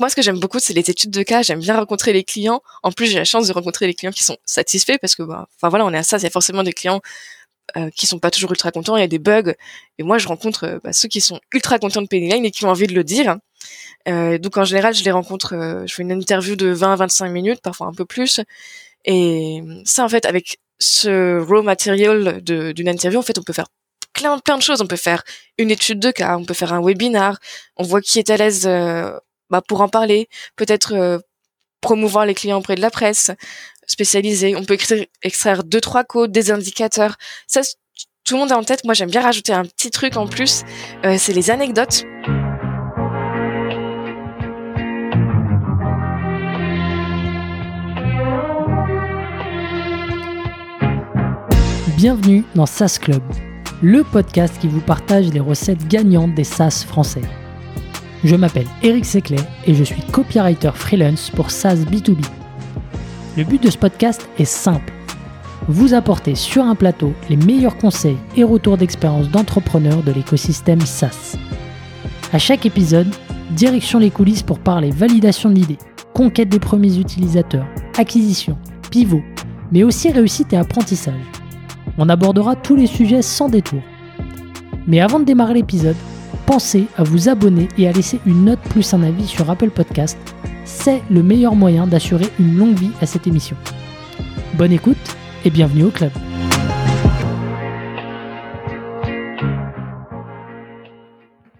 moi, ce que j'aime beaucoup, c'est les études de cas. J'aime bien rencontrer les clients. En plus, j'ai la chance de rencontrer les clients qui sont satisfaits parce que, bah, enfin voilà, on est à ça. Il y a forcément des clients euh, qui sont pas toujours ultra contents. Il y a des bugs. Et moi, je rencontre euh, bah, ceux qui sont ultra contents de Pennyline et qui ont envie de le dire. Euh, donc, en général, je les rencontre. Euh, je fais une interview de 20 à 25 minutes, parfois un peu plus. Et ça, en fait, avec ce raw material d'une interview, en fait, on peut faire plein, plein de choses. On peut faire une étude de cas, on peut faire un webinar. On voit qui est à l'aise bah, pour en parler, peut-être euh, promouvoir les clients auprès de la presse spécialisée. On peut extraire, deux trois codes, des indicateurs. Ça, tout le monde a en tête. Moi, j'aime bien rajouter un petit truc en plus. Euh, c'est les anecdotes. Bienvenue dans SaaS Club, le podcast qui vous partage les recettes gagnantes des SaaS français. Je m'appelle Eric Seclet et je suis copywriter freelance pour SaaS B2B. Le but de ce podcast est simple. Vous apporter sur un plateau les meilleurs conseils et retours d'expérience d'entrepreneurs de l'écosystème SaaS. À chaque épisode, direction les coulisses pour parler validation de l'idée, conquête des premiers utilisateurs, acquisition, pivot, mais aussi réussite et apprentissage. On abordera tous les sujets sans détour. Mais avant de démarrer l'épisode, pensez à vous abonner et à laisser une note plus un avis sur Apple Podcast. C'est le meilleur moyen d'assurer une longue vie à cette émission. Bonne écoute et bienvenue au club.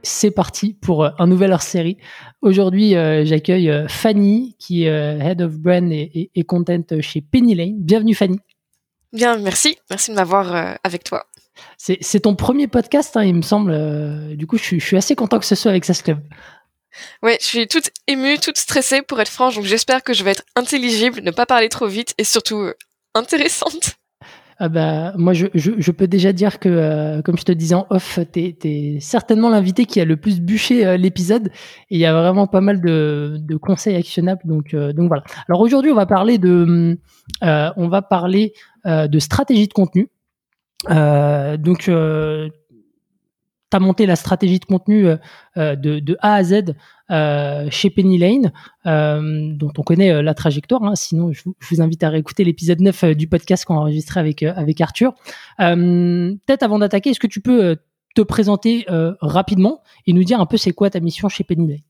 C'est parti pour euh, un nouvel hors-série. Aujourd'hui, euh, j'accueille euh, Fanny, qui est Head of Brand et, Content chez Penny Lane. Bienvenue Fanny. Bien, merci. Merci de m'avoir avec toi. C'est ton premier podcast, hein, il me semble. Euh, du coup, je suis, assez content que ce soit avec SAS Club. Ouais, je suis toute émue, toute stressée pour être franche, donc j'espère que je vais être intelligible, ne pas parler trop vite et surtout euh, intéressante. Ah bah, moi, je, peux déjà dire que, euh, comme je te disais en off, t'es es certainement l'invité qui a le plus bûché l'épisode et il y a vraiment pas mal de, conseils actionnables. Donc, donc voilà. Alors aujourd'hui, on va parler de, on va parler de stratégie de contenu. Euh, donc, euh, tu as monté la stratégie de contenu euh, de, A à Z chez Penny Lane, dont on connaît la trajectoire. Hein. sinon, je vous, invite à réécouter l'épisode 9 du podcast qu'on a enregistré avec, avec Arthur. Peut-être avant d'attaquer, est-ce que tu peux te présenter rapidement et nous dire un peu c'est quoi ta mission chez Penny Lane?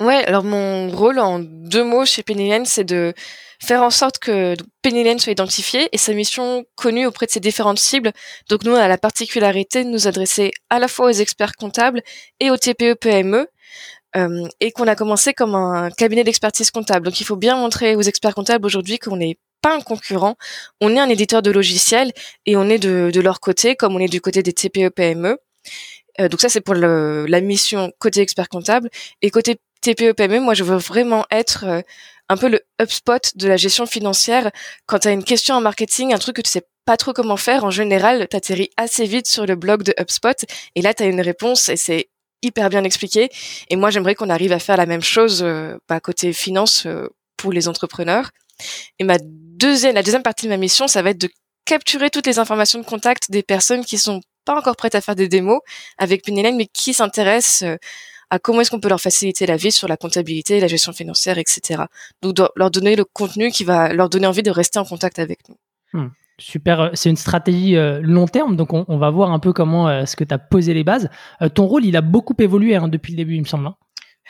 Ouais, alors mon rôle en deux mots chez Penny Lane, c'est de faire en sorte que Penny Lane soit identifié et sa mission connue auprès de ses différentes cibles. Donc nous, on a la particularité de nous adresser à la fois aux experts comptables et aux TPE-PME. Euh, et qu'on a commencé comme un cabinet d'expertise comptable. Donc il faut bien montrer aux experts comptables aujourd'hui qu'on n'est pas un concurrent, on est un éditeur de logiciels et on est de, de leur côté comme on est du côté des TPE-PME. Euh, donc ça c'est pour le, la mission côté expert comptable et côté TPE PME, moi je veux vraiment être euh, un peu le HubSpot de la gestion financière. Quand tu as une question en marketing, un truc que tu sais pas trop comment faire, en général, tu atterris assez vite sur le blog de HubSpot et là tu as une réponse et c'est hyper bien expliqué. Et moi j'aimerais qu'on arrive à faire la même chose euh, bah, côté finance euh, pour les entrepreneurs. Et ma deuxième, la deuxième partie de ma mission, ça va être de capturer toutes les informations de contact des personnes qui sont pas encore prêtes à faire des démos avec Pennyline, mais qui s'intéressent à comment est-ce qu'on peut leur faciliter la vie sur la comptabilité, la gestion financière, etc. Donc leur donner le contenu qui va leur donner envie de rester en contact avec nous. Hmm. Super, euh, c'est une stratégie euh, long terme, donc on, va voir un peu comment est ce que tu as posé les bases. Euh, ton rôle, il a beaucoup évolué hein, depuis le début, il me semble. Hein.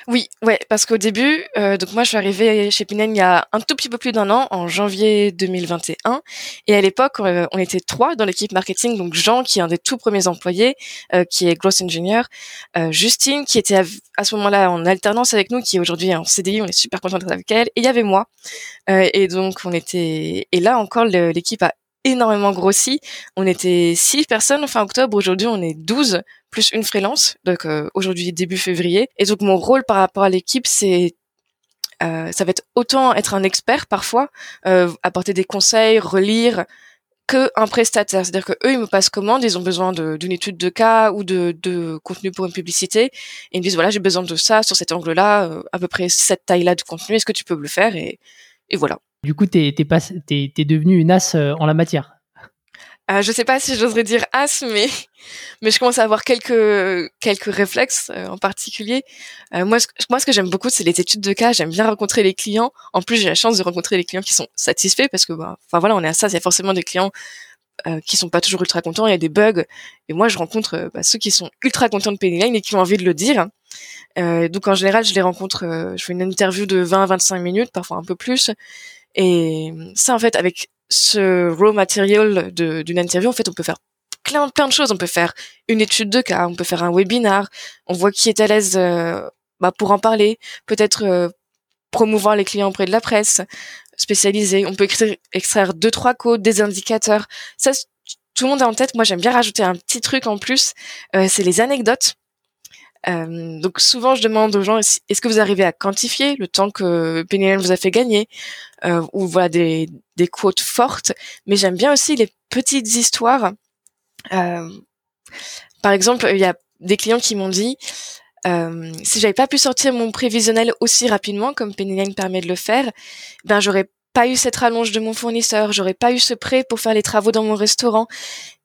Oui, ouais, parce qu'au début, euh, donc moi je suis arrivée chez Pinen il y a un tout petit peu plus d'un an, en janvier 2021, et à l'époque euh, on était trois dans l'équipe marketing, donc Jean qui est un des tout premiers employés, euh, qui est growth engineer, Justine qui était à, ce moment-là en alternance avec nous, qui est aujourd'hui en CDI, on est super content d'être avec elle, et il y avait moi, et donc on était, et là encore l'équipe a énormément grossi. On était six personnes fin octobre. Aujourd'hui, on est 12 plus une freelance. Donc euh, aujourd'hui début février. Et donc mon rôle par rapport à l'équipe, c'est euh, ça va être autant être un expert parfois, euh, apporter des conseils, relire, que un prestataire. C'est-à-dire que eux, ils me passent commande, ils ont besoin d'une étude de cas ou de, contenu pour une publicité, et ils me disent voilà, j'ai besoin de ça sur cet angle-là, à peu près cette taille-là de contenu. Est-ce que tu peux le faire? Et, voilà. Du coup, tu es, es, devenu une as en la matière? Euh, je sais pas si j'oserais dire as, mais mais je commence à avoir quelques quelques réflexes euh, en particulier. Euh, moi, ce, moi, ce que j'aime beaucoup, c'est les études de cas. J'aime bien rencontrer les clients. En plus, j'ai la chance de rencontrer les clients qui sont satisfaits parce que, bah, enfin voilà, on est à ça. Il y a forcément des clients euh, qui sont pas toujours ultra contents. Il y a des bugs. Et moi, je rencontre euh, bah, ceux qui sont ultra contents de Pennyline et qui ont envie de le dire. donc en général, je les rencontre. je fais une interview de 20 à 25 minutes, parfois un peu plus. Et ça, en fait, avec ce raw material d'une interview, en fait, on peut faire plein, plein de choses. On peut faire une étude de cas, on peut faire un webinar, on voit qui est à l'aise euh, bah, pour en parler, peut-être euh, promouvoir les clients auprès de la presse spécialisée. On peut extraire, deux, trois codes, des indicateurs. Ça, tout le monde a en tête. Moi, j'aime bien rajouter un petit truc en plus. Euh, c'est les anecdotes. Euh, donc souvent, je demande aux gens est-ce que vous arrivez à quantifier le temps que PNL vous a fait gagner? Euh, ou voilà des, des quotes fortes. Mais j'aime bien aussi les petites histoires. Euh, par exemple, il y a des clients qui m'ont dit euh, si j'avais pas pu sortir mon prévisionnel aussi rapidement comme Pennyline permet de le faire, ben j'aurais pas eu cette rallonge de mon fournisseur, j'aurais pas eu ce prêt pour faire les travaux dans mon restaurant.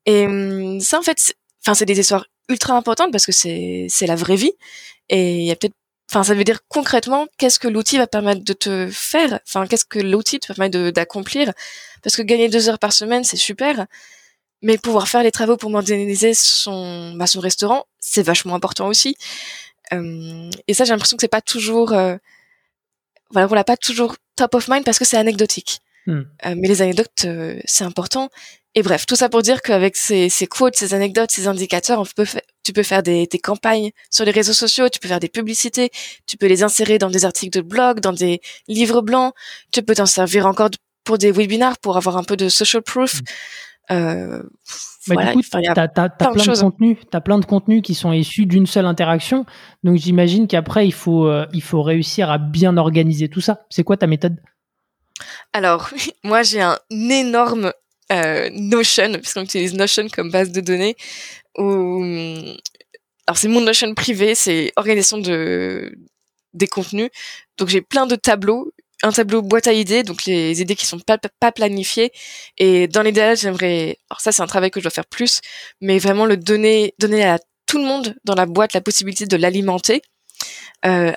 Et hum, ça, en fait, enfin, c'est des histoires ultra importante parce que c'est la vraie vie. Et il y a peut-être enfin ça veut dire concrètement qu'est-ce que l'outil va permettre de te faire? Enfin qu'est-ce que l'outil te permet d'accomplir? Parce que gagner deux heures par semaine c'est super. Mais pouvoir faire les travaux pour moderniser son bah, son restaurant c'est vachement important aussi. Euh, et ça j'ai l'impression que c'est pas toujours euh, voilà on l'a pas toujours top of mind parce que c'est anecdotique hmm. euh, mais les anecdotes c'est important et bref, tout ça pour dire qu'avec ces, ces quotes, ces anecdotes, ces indicateurs, on peut tu peux faire des, des, campagnes sur les réseaux sociaux, tu peux faire des publicités, tu peux les insérer dans des articles de blog, dans des livres blancs, tu peux t'en servir encore pour des webinars pour avoir un peu de social proof. Mmh. Euh, bah, voilà, du coup, t'as, as, plein, de, contenus, t'as plein de contenus qui sont issus d'une seule interaction. Donc j'imagine qu'après il faut euh, il faut réussir à bien organiser tout ça. C'est quoi ta méthode? Alors moi j'ai un énorme euh, Notion, puisqu'on utilise Notion comme base de données. Où, alors c'est mon Notion privé, c'est organisation de des contenus. Donc j'ai plein de tableaux, un tableau boîte à idées, donc les idées qui sont pas, pas planifiées. Et dans l'idéal, j'aimerais, alors ça c'est un travail que je dois faire plus, mais vraiment le donner, donner à tout le monde dans la boîte la possibilité de l'alimenter. Euh,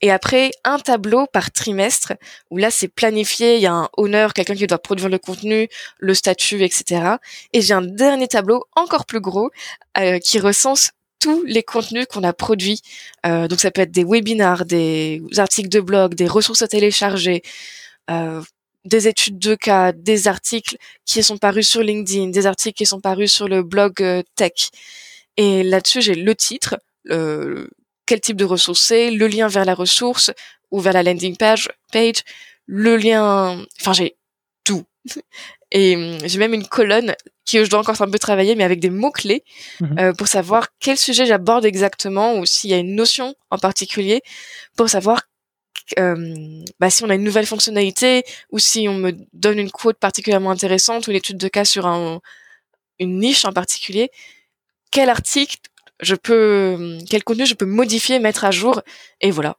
et après, un tableau par trimestre, où là, c'est planifié, il y a un owner, quelqu'un qui doit produire le contenu, le statut, etc. Et j'ai un dernier tableau encore plus gros, euh, qui recense tous les contenus qu'on a produits. Euh, donc ça peut être des webinars, des articles de blog, des ressources à télécharger, euh, des études de cas, des articles qui sont parus sur LinkedIn, des articles qui sont parus sur le blog euh, Tech. Et là-dessus, j'ai le titre, le, quel type de ressource c'est, le lien vers la ressource ou vers la landing page, page le lien, enfin j'ai tout. Et hum, j'ai même une colonne qui je dois encore un peu travailler, mais avec des mots clés mhm. euh, pour savoir quel sujet j'aborde exactement ou s'il y a une notion en particulier pour savoir euh, bah, si on a une nouvelle fonctionnalité ou si on me donne une quote particulièrement intéressante ou une étude de cas sur un, une niche en particulier, quel article je peux, quel contenu je peux modifier, mettre à jour, et voilà.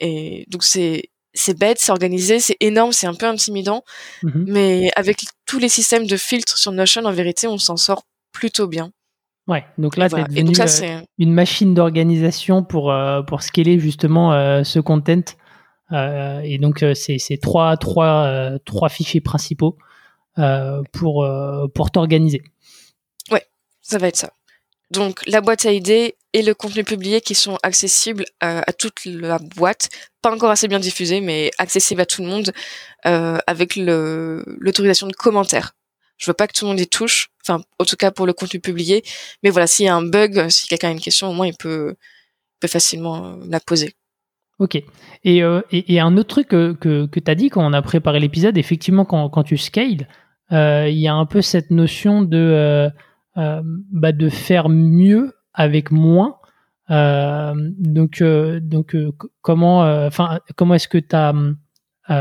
Et donc c'est c'est bête, c'est organisé, c'est énorme, c'est un peu intimidant, mhm. mais avec tous les systèmes de filtres sur Notion, en vérité, on s'en sort plutôt bien. Ouais, donc là, tu es devenu euh, une machine d'organisation pour, euh, pour scaler justement euh, ce content. et donc, c'est trois, trois, trois fichiers principaux pour, pour t'organiser. Ouais, ça va être ça. Donc la boîte à idées et le contenu publié qui sont accessibles euh, à toute la boîte, pas encore assez bien diffusé, mais accessible à tout le monde euh, avec l'autorisation de commentaires. Je veux pas que tout le monde y touche, enfin en tout cas pour le contenu publié, mais voilà s'il y a un bug, si quelqu'un a une question, au moins il peut, facilement euh, la poser. Ok. Et, et, un autre truc que, que, que tu as dit quand on a préparé l'épisode, effectivement, quand, quand tu scales, il y a un peu cette notion de bah, de faire mieux avec moins. Euh, donc, euh, donc comment, enfin, comment est-ce que tu as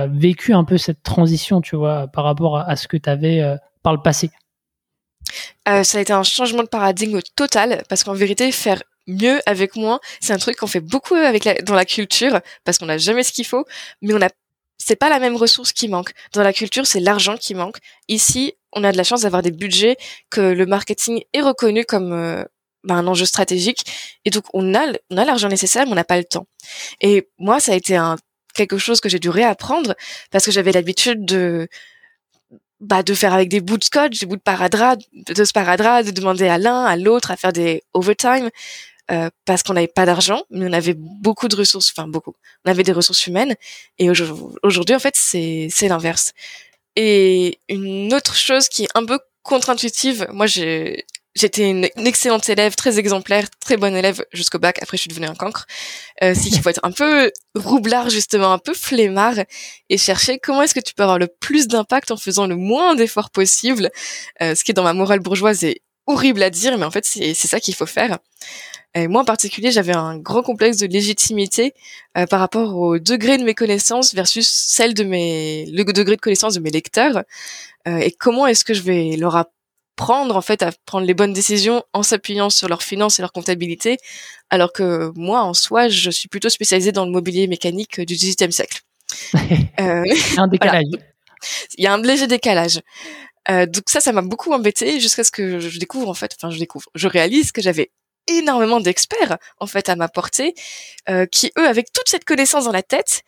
vécu un peu cette transition, tu vois, par rapport à, ce que tu avais par le passé? Ça a été un changement de paradigme total parce qu'en vérité, faire mieux avec moins, c'est un truc qu'on fait beaucoup avec dans la culture parce qu'on n'a jamais ce qu'il faut, mais on a c'est pas la même ressource qui manque. Dans la culture, c'est l'argent qui manque. Ici, on a de la chance d'avoir des budgets que le marketing est reconnu comme euh, bah, un enjeu stratégique et donc on a l'argent nécessaire mais on n'a pas le temps. Et moi ça a été quelque chose que j'ai dû réapprendre parce que j'avais l'habitude de bah, faire avec des bouts de scotch, des bouts de paradrap, de sparadrap, de demander à l'un, à l'autre à faire des overtime euh, parce qu'on n'avait pas d'argent, mais on avait beaucoup de ressources, enfin beaucoup. On avait des ressources humaines et aujourd'hui en fait c'est l'inverse. Et une autre chose qui est un peu contre-intuitive, moi j'ai j'étais une, excellente élève, très exemplaire, très bonne élève jusqu'au bac. Après, je suis devenue un cancre. Euh, c'est qu'il faut être un peu roublard, justement, un peu flemmard et chercher comment est-ce que tu peux avoir le plus d'impact en faisant le moins d'efforts possible. Euh, ce qui est dans ma morale bourgeoise est horrible à dire, mais en fait, c'est ça qu'il faut faire. Et moi, en particulier, j'avais un grand complexe de légitimité euh, par rapport au degré de mes connaissances versus celle de mes, le degré de connaissance de mes lecteurs. Euh, et comment est-ce que je vais leur apprendre, en fait, à prendre les bonnes décisions en s'appuyant sur leurs finances et leur comptabilité, alors que moi, en soi, je suis plutôt spécialisée dans le mobilier mécanique du XVIIIe siècle. euh, un décalage. Il y a un léger décalage. Euh, donc ça, ça m'a beaucoup embêté jusqu'à ce que je découvre en fait, enfin je découvre, je réalise que j'avais énormément d'experts en fait à ma portée, euh, qui eux, avec toute cette connaissance dans la tête,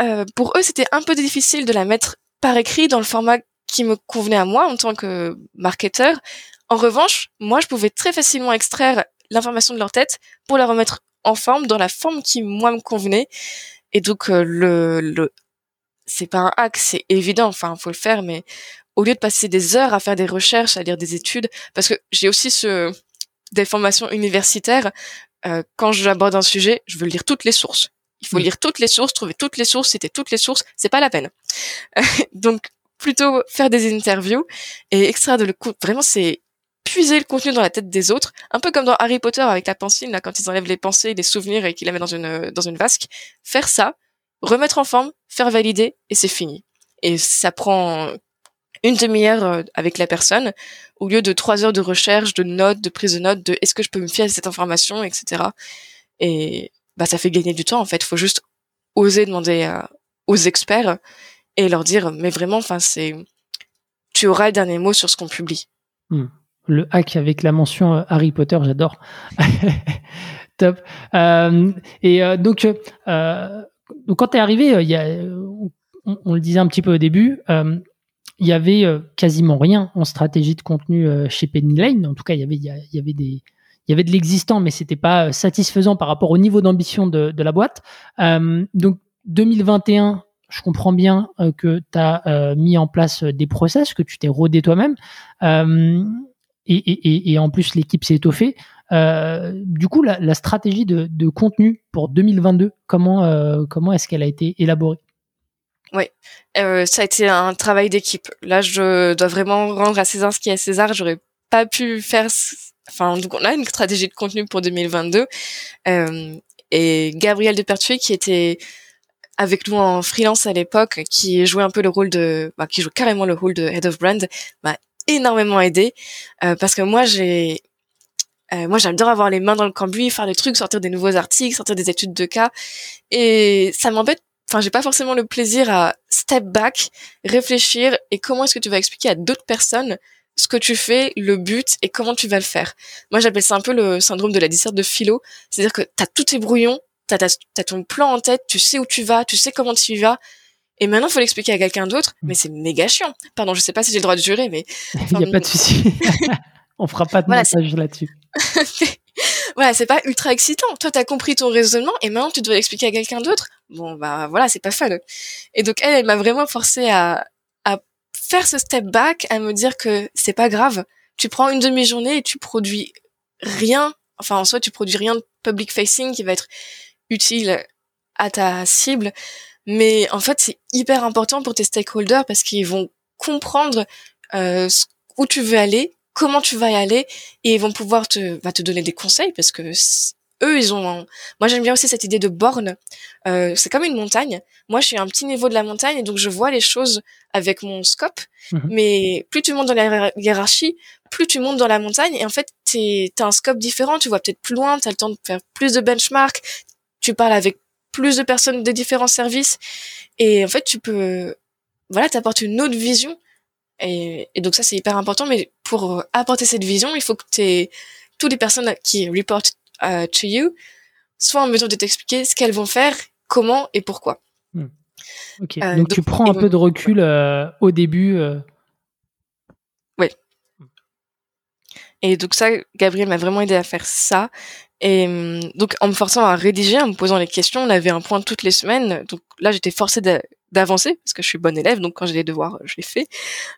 euh, pour eux c'était un peu difficile de la mettre par écrit dans le format qui me convenait à moi en tant que marketeur. En revanche, moi je pouvais très facilement extraire l'information de leur tête pour la remettre en forme dans la forme qui moi me convenait. Et donc le, le c'est pas un hack, c'est évident, enfin faut le faire, mais au lieu de passer des heures à faire des recherches, à lire des études, parce que j'ai aussi ce des formations universitaires, euh, quand j'aborde un sujet, je veux lire toutes les sources. Il faut lire toutes les sources, trouver toutes les sources, citer toutes les sources, c'est pas la peine. Donc plutôt faire des interviews et extraire de le vraiment c'est puiser le contenu dans la tête des autres, un peu comme dans Harry Potter avec la pensée, là quand ils enlèvent les pensées, les souvenirs et qu'ils la mettent dans une dans une vasque, faire ça, remettre en forme, faire valider et c'est fini. Et ça prend une demi-heure euh, avec la personne au lieu de trois heures de recherche, de notes, de prise de notes, de est-ce que je peux me fier à cette information, etc. Et bah ça fait gagner du temps en fait. Il faut juste oser demander aux experts et leur dire mais vraiment, enfin c'est tu auras le dernier mot sur ce qu'on publie. Hmm. Le hack avec la mention euh, Harry Potter, j'adore. Top. Euh, et donc, quand tu es arrivé, on, le disait un petit peu au début, il y avait euh, quasiment rien en stratégie de contenu euh, chez Penny Lane. En tout cas, il y avait, de l'existant, mais c'était pas euh, satisfaisant par rapport au niveau d'ambition de, la boîte. donc 2021, je comprends bien que tu as mis en place des process, que tu t'es rodé toi-même, et, en plus l'équipe s'est étoffée. du coup, la, stratégie de, de, contenu pour 2022, comment comment est-ce qu'elle a été élaborée? Oui, euh, ça a été un travail d'équipe. Là, je dois vraiment rendre à César ce qui est à César. J'aurais pas pu faire. Enfin, donc on a une stratégie de contenu pour 2022. Euh, et Gabriel Depertuis, qui était avec nous en freelance à l'époque, qui jouait un peu le rôle de, bah, qui joue carrément le rôle de head of brand, m'a énormément aidé euh, parce que moi j'ai moi, j'adore avoir les mains dans le cambouis, faire des trucs, sortir des nouveaux articles, sortir des études de cas. Et ça m'embête enfin j'ai pas forcément le plaisir à step back, réfléchir et comment est-ce que tu vas expliquer à d'autres personnes ce que tu fais, le but et comment tu vas le faire. Moi j'appelle ça un peu le syndrome de la disserte de philo, c'est-à-dire que t'as tous tes brouillons, t'as as ton plan en tête, tu sais où tu vas, tu sais comment tu y vas. Et maintenant, il faut l'expliquer à quelqu'un d'autre, mais c'est méga chiant. Pardon, je sais pas si j'ai le droit de jurer, mais... Il n'y a pas de souci. On fera pas de voilà, message là-dessus. voilà, c'est pas ultra excitant. Toi, t'as compris ton raisonnement et maintenant tu dois l'expliquer à quelqu'un d'autre. Bon, bah voilà, c'est pas fun. Et donc elle, elle m'a vraiment forcé à, à faire ce step back, à me dire que c'est pas grave. Tu prends une demi-journée et tu produis rien. Enfin, en soi, tu produis rien de public facing qui va être utile à ta cible. Mais en fait, c'est hyper important pour tes stakeholders parce qu'ils vont comprendre euh, où tu veux aller, comment tu vas y aller et ils vont pouvoir te, bah, te donner des conseils parce que eux, ils ont. Moi, j'aime bien aussi cette idée de borne. Euh, c'est comme une montagne. Moi, je suis à un petit niveau de la montagne et donc je vois les choses avec mon scope. Mhm. Mais plus tu montes dans la hiérarchie, plus tu montes dans la montagne et en fait, t'as un scope différent. Tu vois peut-être plus loin. T'as le temps de faire plus de benchmark. Tu parles avec plus de personnes de différents services et en fait, tu peux, voilà, t'apportes une autre vision Et, et donc ça, c'est hyper important. Mais pour apporter cette vision, il faut que t'aies toutes les personnes qui report uh, to you soient en mesure de t'expliquer ce qu'elles vont faire, comment et pourquoi. Hmm. Euh, donc, tu prends un peu de recul euh, au début. Euh. Oui. Et donc ça, Gabriel m'a vraiment aidé à faire ça. Et hum, donc en me forçant à rédiger, en me posant les questions, on avait un point toutes les semaines. Donc là, j'étais forcée d'avancer parce que je suis bonne élève. Donc quand j'ai des devoirs, je les fais.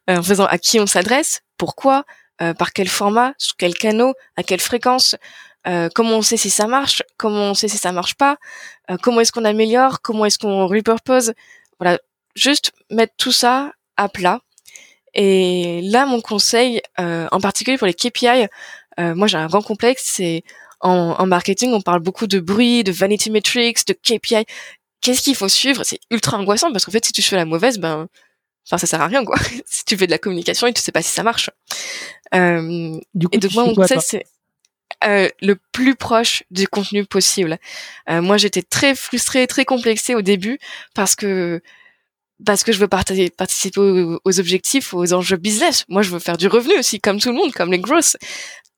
en faisant à qui on s'adresse, pourquoi, par quel format, sur quel canal, à quelle fréquence, euh, comment on sait si ça marche, comment on sait si ça marche pas, euh, comment est-ce qu'on améliore, comment est-ce qu'on repurpose. Voilà, juste mettre tout ça à plat. Et là, mon conseil, euh, en particulier pour les KPI, moi j'ai un grand complexe, c'est en, en, marketing, on parle beaucoup de bruit, de vanity metrics, de KPI. Qu'est-ce qu'il faut suivre? C'est ultra angoissant parce qu'en fait, si tu fais la mauvaise, ben, enfin, ça sert à rien quoi. si tu fais de la communication et tu sais pas si ça marche. Euh, du coup, et donc moi, mon conseil, c'est euh, le plus proche du contenu possible. Euh, moi, j'étais très frustrée, très complexée au début parce que parce que je veux participer aux, objectifs, aux enjeux business. Moi, je veux faire du revenu aussi, comme tout le monde, comme les grosses.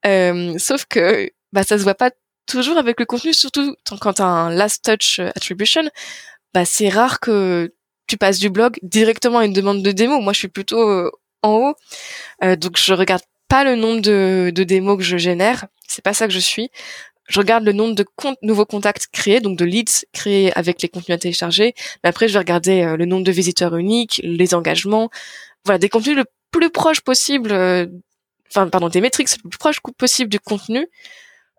Euh, sauf que bah ça se voit pas toujours avec le contenu, surtout quand tu as un last touch attribution. Bah c'est rare que tu passes du blog directement à une demande de démo. Moi, je suis plutôt en haut, donc je regarde pas le nombre de, de démos que je génère, c'est pas ça que je suis. Je regarde le nombre de comptes, nouveaux contacts créés, donc de leads créés avec les contenus à télécharger. Mais après, je vais regarder euh, le nombre de visiteurs uniques, les engagements, voilà, des contenus le plus proche possible, euh, enfin, pardon, des métriques le plus proche possible du contenu,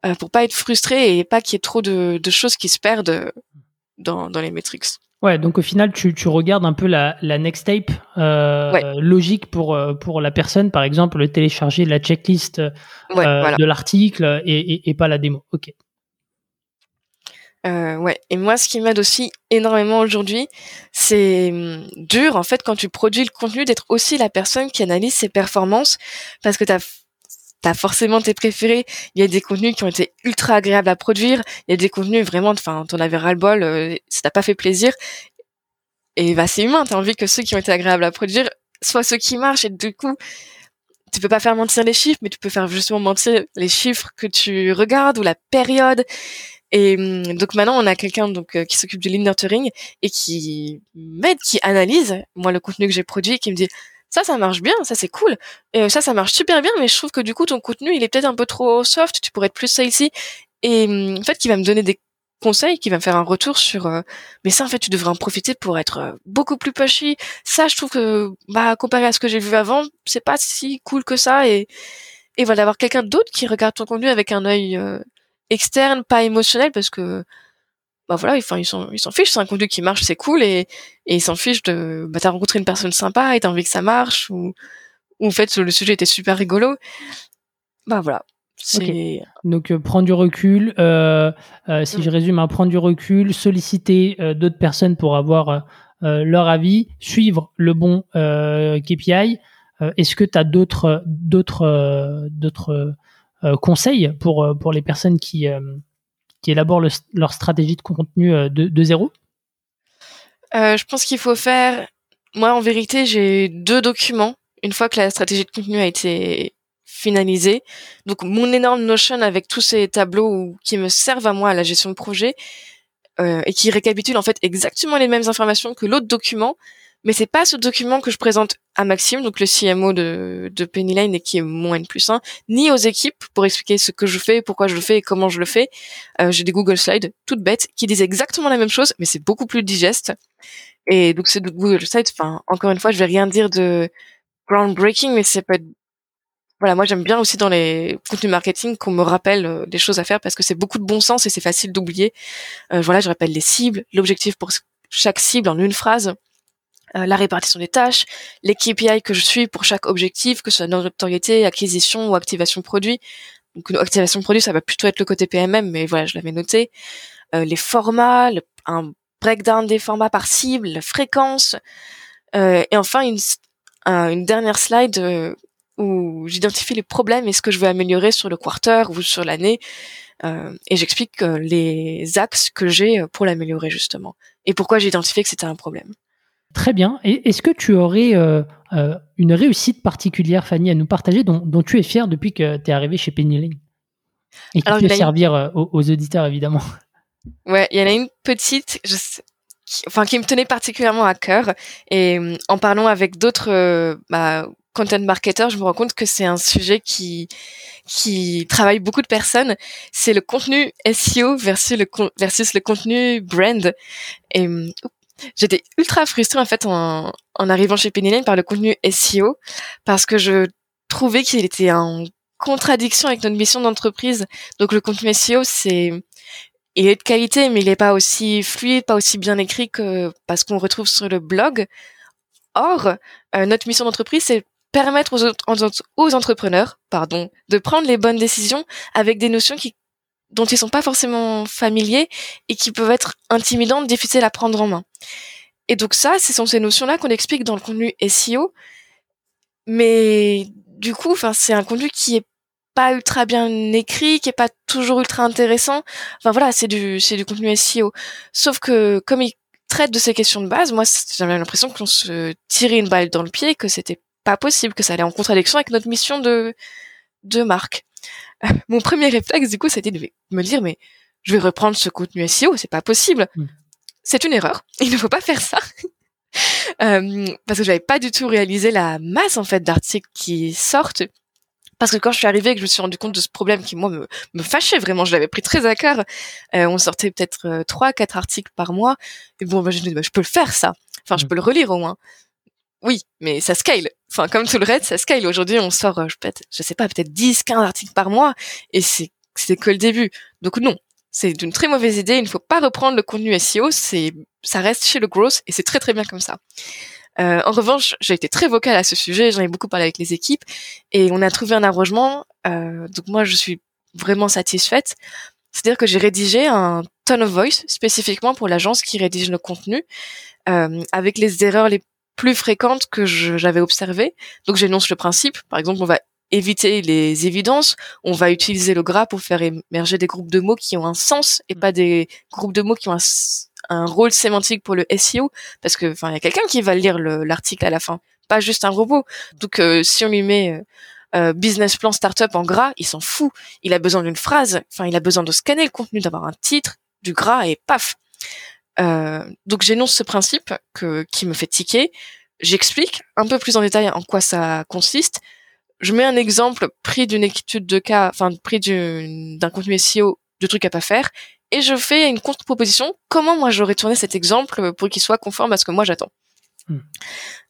euh, pour pas être frustré et pas qu'il y ait trop de, de choses qui se perdent dans, dans les métriques. Ouais, donc au final, tu, tu regardes un peu la, la next tape euh, logique pour, euh, pour la personne, par exemple, le télécharger la checklist euh, de l'article et, et, et, pas la démo. Ok. Euh, ouais. Et moi, ce qui m'aide aussi énormément aujourd'hui, c'est hum, dur en fait quand tu produis le contenu d'être aussi la personne qui analyse ses performances parce que tu as t'as forcément tes préférés. Il y a des contenus qui ont été ultra agréables à produire. Il y a des contenus vraiment, enfin, t'en avais ras-le-bol, euh, ça t'a pas fait plaisir. Et bah, c'est humain. T'as envie que ceux qui ont été agréables à produire soient ceux qui marchent. Et du coup, tu peux pas faire mentir les chiffres, mais tu peux faire justement mentir les chiffres que tu regardes ou la période. Et hum, donc maintenant, on a quelqu'un donc euh, qui s'occupe du lean nurturing et qui m'aide, qui analyse moi le contenu que j'ai produit, qui me dit ça, ça marche bien, ça c'est cool. Et ça, ça marche super bien, mais je trouve que du coup, ton contenu, il est peut-être un peu trop soft, tu pourrais être plus salesy. Et hum, en fait, qui va me donner des conseils, qui va me faire un retour sur, euh, mais ça, en fait, tu devrais en profiter pour être euh, beaucoup plus pushy. Ça, je trouve que, bah, comparé à ce que j'ai vu avant, c'est pas si cool que ça. Et, et voilà, avoir quelqu'un d'autre qui regarde ton contenu avec un œil euh, externe, pas émotionnel, parce que bah voilà, enfin ils s'en ils s'en fichent, c'est un contenu qui marche, c'est cool et et ils s'en fichent de bah t'as rencontré une personne sympa et t'as envie que ça marche ou ou en fait le sujet était super rigolo. Bah voilà. Okay. Donc euh, prendre du recul, euh, euh, si je résume, hein, prendre du recul, solliciter euh, d'autres personnes pour avoir euh, leur avis, suivre le bon KPI. Est-ce que tu as d'autres d'autres d'autres conseils pour pour les personnes qui qui élaborent leur stratégie de contenu euh, de, zéro euh, Je pense qu'il faut faire. Moi, en vérité, j'ai deux documents. Une fois que la stratégie de contenu a été finalisée, donc mon énorme Notion avec tous ces tableaux qui me servent à moi à la gestion de projet euh, et qui récapitulent en fait exactement les mêmes informations que l'autre document, mais c'est pas ce document que je présente à Maxime, donc le CMO de, Pennyline et qui est mon N plus 1, ni aux équipes pour expliquer ce que je fais, pourquoi je le fais et comment je le fais. Euh, j'ai des Google Slides toutes bêtes qui disent exactement la même chose, mais c'est beaucoup plus digeste. Et donc c'est Google Slides, enfin, encore une fois, je vais rien dire de groundbreaking, mais c'est pas voilà, moi j'aime bien aussi dans les contenus marketing qu'on me rappelle euh, des choses à faire parce que c'est beaucoup de bon sens et c'est facile d'oublier. Euh, voilà, je rappelle les cibles, l'objectif pour chaque cible en une phrase. Euh, la répartition des tâches, les KPI que je suis pour chaque objectif, que ce soit notoriété, acquisition ou activation produit. Donc activation produit, ça va plutôt être le côté PMM, mais voilà, je l'avais noté. Euh, les formats, un breakdown des formats par cible, la fréquence, euh, et enfin une, une dernière slide euh, où j'identifie les problèmes et ce que je veux améliorer sur le quarter ou sur l'année. et j'explique les axes que j'ai pour l'améliorer justement et pourquoi j'ai identifié que c'était un problème. Très bien. Et est-ce que tu aurais une réussite particulière, Fanny, à nous partager dont, tu es fière depuis que tu es arrivée chez Penny Lane? Et qui peut servir aux, aux, auditeurs, évidemment. Ouais, il y en a une petite, je sais, qui, enfin qui me tenait particulièrement à cœur. Et euh, en parlant avec d'autres euh, bah, content marketers, je me rends compte que c'est un sujet qui qui travaille beaucoup de personnes. C'est le contenu SEO versus le versus le contenu brand. Et euh, j'étais ultra frustrée en fait en, arrivant chez Penny par le contenu SEO parce que je trouvais qu'il était en contradiction avec notre mission d'entreprise. Donc le contenu SEO, c'est il est de qualité, mais il n'est pas aussi fluide, pas aussi bien écrit que parce qu'on retrouve sur le blog. Or, euh, notre mission d'entreprise, c'est permettre aux, aux, entrepreneurs, pardon, de prendre les bonnes décisions avec des notions qui dont ils sont pas forcément familiers et qui peuvent être intimidantes, difficiles à prendre en main. Et donc ça, ce sont ces notions-là qu'on explique dans le contenu SEO. Mais du coup, enfin, c'est un contenu qui est pas ultra bien écrit, qui est pas toujours ultra intéressant. Enfin voilà, c'est du c'est du contenu SEO. Sauf que comme il traite de ces questions de base, moi j'avais l'impression qu'on se tirait une balle dans le pied, que c'était pas possible, que ça allait en contradiction avec notre mission de de marque. Mon premier réflexe du coup, c'était de me dire mais je vais reprendre ce contenu SEO, c'est pas possible. Hmm. C'est une erreur. Il ne faut pas faire ça. euh, parce que j'avais pas du tout réalisé la masse en fait d'articles qui sortent parce que quand je suis arrivée et que je me suis rendu compte de ce problème qui moi me, me fâchait vraiment, je l'avais pris très à cœur. Euh, on sortait peut-être euh, trois, quatre articles par mois. Et bon, bah, je me bah, je peux le faire ça. Enfin, je mmh. peux le relire au moins. Oui, mais ça scale. Enfin, comme tout le reste, ça scale. Aujourd'hui, on sort, euh, je, peut je sais pas, peut-être 10, 15 articles par mois. Et c'est, que le début. Donc non, c'est d'une très mauvaise idée. Il ne faut pas reprendre le contenu SEO. Ça reste chez le growth et c'est très très bien comme ça. Euh, en revanche, j'ai été très vocale à ce sujet, j'en ai beaucoup parlé avec les équipes, et on a trouvé un arrangement. Euh, donc moi, je suis vraiment satisfaite. C'est-à-dire que j'ai rédigé un tone of voice spécifiquement pour l'agence qui rédige le contenu, avec les erreurs les plus fréquentes que j'avais observées. Donc j'énonce le principe. Par exemple, on va éviter les évidences, on va utiliser le gras pour faire émerger des groupes de mots qui ont un sens et pas des groupes de mots qui ont un, rôle sémantique pour le SEO parce que enfin il y a quelqu'un qui va lire l'article à la fin, pas juste un robot. Donc euh, si on lui met euh, euh, business plan startup en gras, il s'en fout. Il a besoin d'une phrase, enfin il a besoin de scanner le contenu, d'avoir un titre, du gras et paf. Donc j'énonce ce principe que qui me fait tiquer. J'explique un peu plus en détail en quoi ça consiste. Je mets un exemple pris d'une étude de cas, enfin pris d'un contenu SEO de trucs à pas faire et je fais une contre-proposition. Comment moi j'aurais tourné cet exemple pour qu'il soit conforme à ce que moi j'attends? Hmm.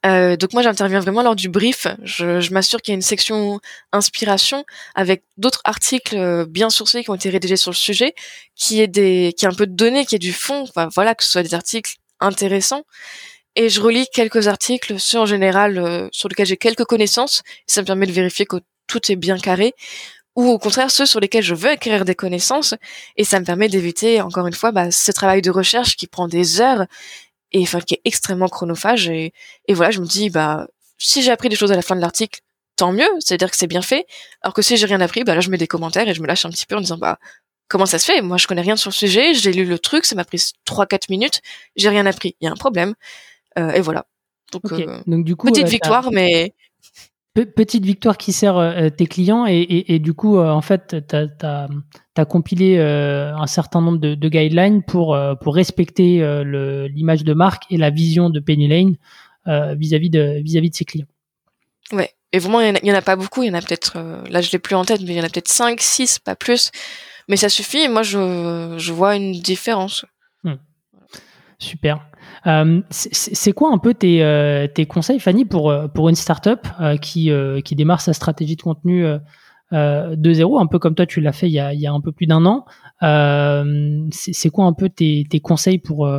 euh, donc moi j'interviens vraiment lors du brief. Je, je m'assure qu'il y a une section inspiration avec d'autres articles euh, bien sourcés qui ont été rédigés sur le sujet, qui est des, qui est un peu de données, qui est du fond. Enfin, voilà, que ce soit des articles intéressants. Et je relis quelques articles, ceux en général euh, sur lesquels j'ai quelques connaissances. ça me permet de vérifier que tout est bien carré ou au contraire ceux sur lesquels je veux acquérir des connaissances et ça me permet d'éviter encore une fois bah, ce travail de recherche qui prend des heures et enfin qui est extrêmement chronophage et, et voilà je me dis bah si j'ai appris des choses à la fin de l'article tant mieux c'est à dire que c'est bien fait. Alors que si j'ai rien appris bah là je mets des commentaires et je me lâche un petit peu en disant bah comment ça se fait? Moi je connais rien sur le sujet j'ai lu le truc ça m'a pris trois quatre minutes j'ai rien appris il y a un problème. Euh, et voilà. Donc, euh, donc du coup petite euh, victoire mais petite victoire qui sert euh, tes clients et, du coup, euh, en fait, tu as, compilé euh, un certain nombre de, guidelines pour, pour respecter l'image de marque et la vision de Penny Lane vis-à-vis de, vis -vis de ses clients. Ouais, et vraiment, il n'y en, a pas beaucoup, il y en a peut-être, là je l'ai plus en tête, mais il y en a peut-être 5, 6, pas plus. Mais ça suffit, et moi je, je vois une différence. Hmm. Super. Euh, c'est quoi un peu tes, euh, conseils, Fanny, pour, euh, pour une startup qui, qui démarre sa stratégie de contenu de zéro, un peu comme toi tu l'as fait il y, a, un peu plus d'un an C'est quoi un peu tes, conseils pour,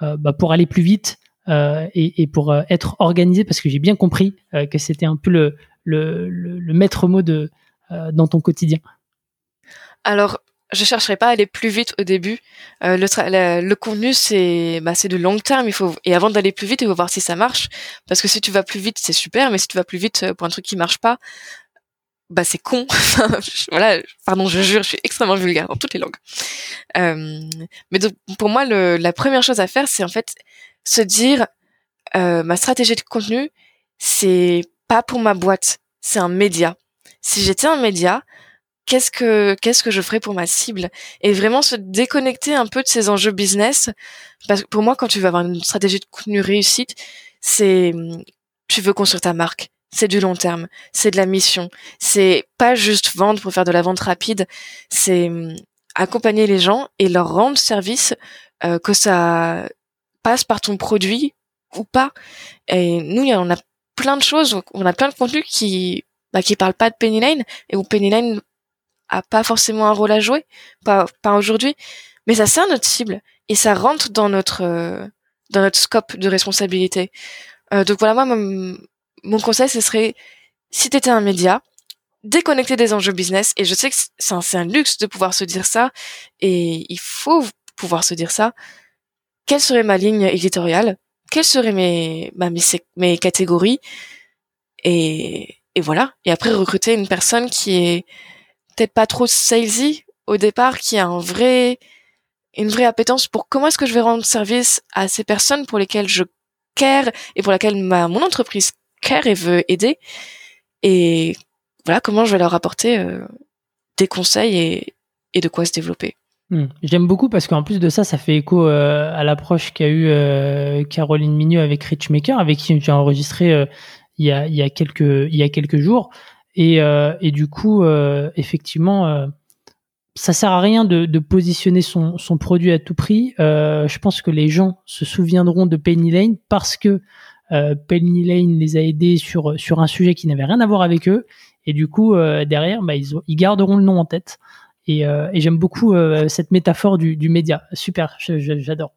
bah, pour aller plus vite et, et, pour être organisé? Parce que j'ai bien compris que c'était un peu le, le, le, maître mot de, dans ton quotidien. Alors, je chercherai pas à aller plus vite au début. Euh, le, contenu c'est bah, de long terme. Et avant d'aller plus vite, il faut voir si ça marche. Parce que si tu vas plus vite, c'est super, mais si tu vas plus vite euh, pour un truc qui marche pas, bah c'est con. voilà, pardon, je jure, je suis extrêmement vulgaire dans toutes les langues. Euh, mais pour moi, la première chose à faire, c'est en fait se dire ma stratégie de contenu, c'est pas pour ma boîte, c'est un média. Si j'étais un média, qu'est-ce que qu'est-ce que je ferais pour ma cible? Et vraiment se déconnecter un peu de ces enjeux business parce que pour moi quand tu veux avoir une stratégie de contenu réussite c'est tu veux construire ta marque. C'est du long terme. C'est de la mission. C'est pas juste vendre pour faire de la vente rapide. C'est accompagner les gens et leur rendre service euh, que ça passe par ton produit ou pas. Et nous on a plein de choses. On a plein de contenus qui bah, qui parlent pas de Penny Lane et où Penny Lane a pas forcément un rôle à jouer, pas, pas aujourd'hui, mais ça sert notre cible et ça rentre dans notre euh, dans notre scope de responsabilité. Euh, donc voilà, moi mon, mon conseil ce serait si t'étais un média, déconnecter des enjeux business et je sais que c'est un, un, luxe de pouvoir se dire ça et il faut pouvoir se dire ça. Quelle serait ma ligne éditoriale Quelles seraient mes, bah, mes, mes catégories et, et voilà. Et après recruter une personne qui est peut-être pas trop salesy au départ, qui a une vraie appétence pour comment est-ce que je vais rendre service à ces personnes pour lesquelles je care et pour lesquelles ma, mon entreprise care et veut aider. Et voilà comment je vais leur apporter euh, des conseils et, de quoi se développer. Hmm. J'aime beaucoup parce qu'en plus de ça, ça fait écho euh, à l'approche qu'a eu euh, Caroline Migneux avec Richmaker, avec qui j'ai enregistré il y a quelques jours. Et, euh, et du coup, euh, effectivement, euh, ça sert à rien de, positionner son, produit à tout prix. je pense que les gens se souviendront de Penny Lane parce que Penny Lane les a aidés sur, un sujet qui n'avait rien à voir avec eux. Et du coup, derrière, bah, ils, garderont le nom en tête. Et, et j'aime beaucoup cette métaphore du, du média. Super, j'adore.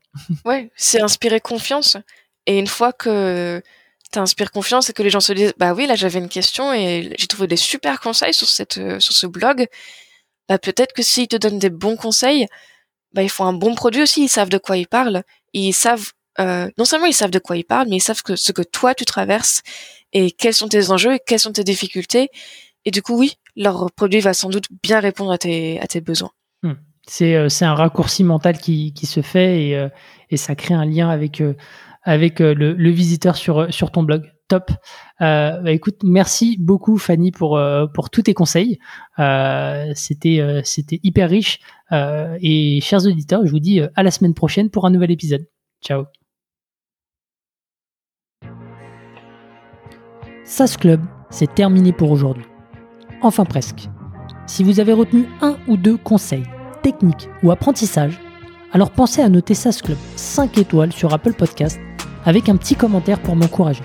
Ouais, c'est inspirer confiance. Et une fois que t'inspires confiance et que les gens se disent bah oui là j'avais une question et j'ai trouvé des super conseils sur cette euh, sur ce blog. Bah peut-être que s'ils te donnent des bons conseils bah ils font un bon produit aussi ils savent de quoi ils parlent. Ils savent euh, non seulement ils savent de quoi ils parlent mais ils savent que ce que toi tu traverses et quels sont tes enjeux et quelles sont tes difficultés. Et du coup oui leur produit va sans doute bien répondre à tes à tes besoins. Hmm. c'est euh, c'est un raccourci mental qui qui se fait et et ça crée un lien avec avec euh, le, visiteur sur, euh, sur ton blog. Top. Euh, bah, écoute, merci beaucoup Fanny pour, pour tous tes conseils. C'était, c'était hyper riche. et chers auditeurs, je vous dis à la semaine prochaine pour un nouvel épisode. Ciao. SAS Club, c'est terminé pour aujourd'hui. Enfin presque. Si vous avez retenu un ou deux conseils, techniques ou apprentissages, alors pensez à noter SAS Club 5 étoiles sur Apple Podcast avec un petit commentaire pour m'encourager.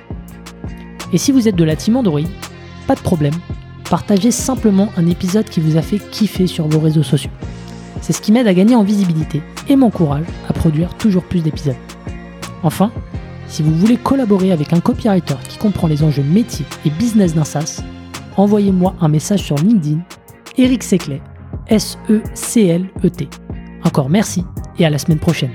Et si vous êtes de la team pas de problème, partagez simplement un épisode qui vous a fait kiffer sur vos réseaux sociaux. C'est ce qui m'aide à gagner en visibilité et m'encourage à produire toujours plus d'épisodes. Enfin, si vous voulez collaborer avec un copywriter qui comprend les enjeux métiers et business d'un SaaS, envoyez-moi un message sur LinkedIn, Eric Seclet, S-E-C-L-E-T. Encore merci et à la semaine prochaine.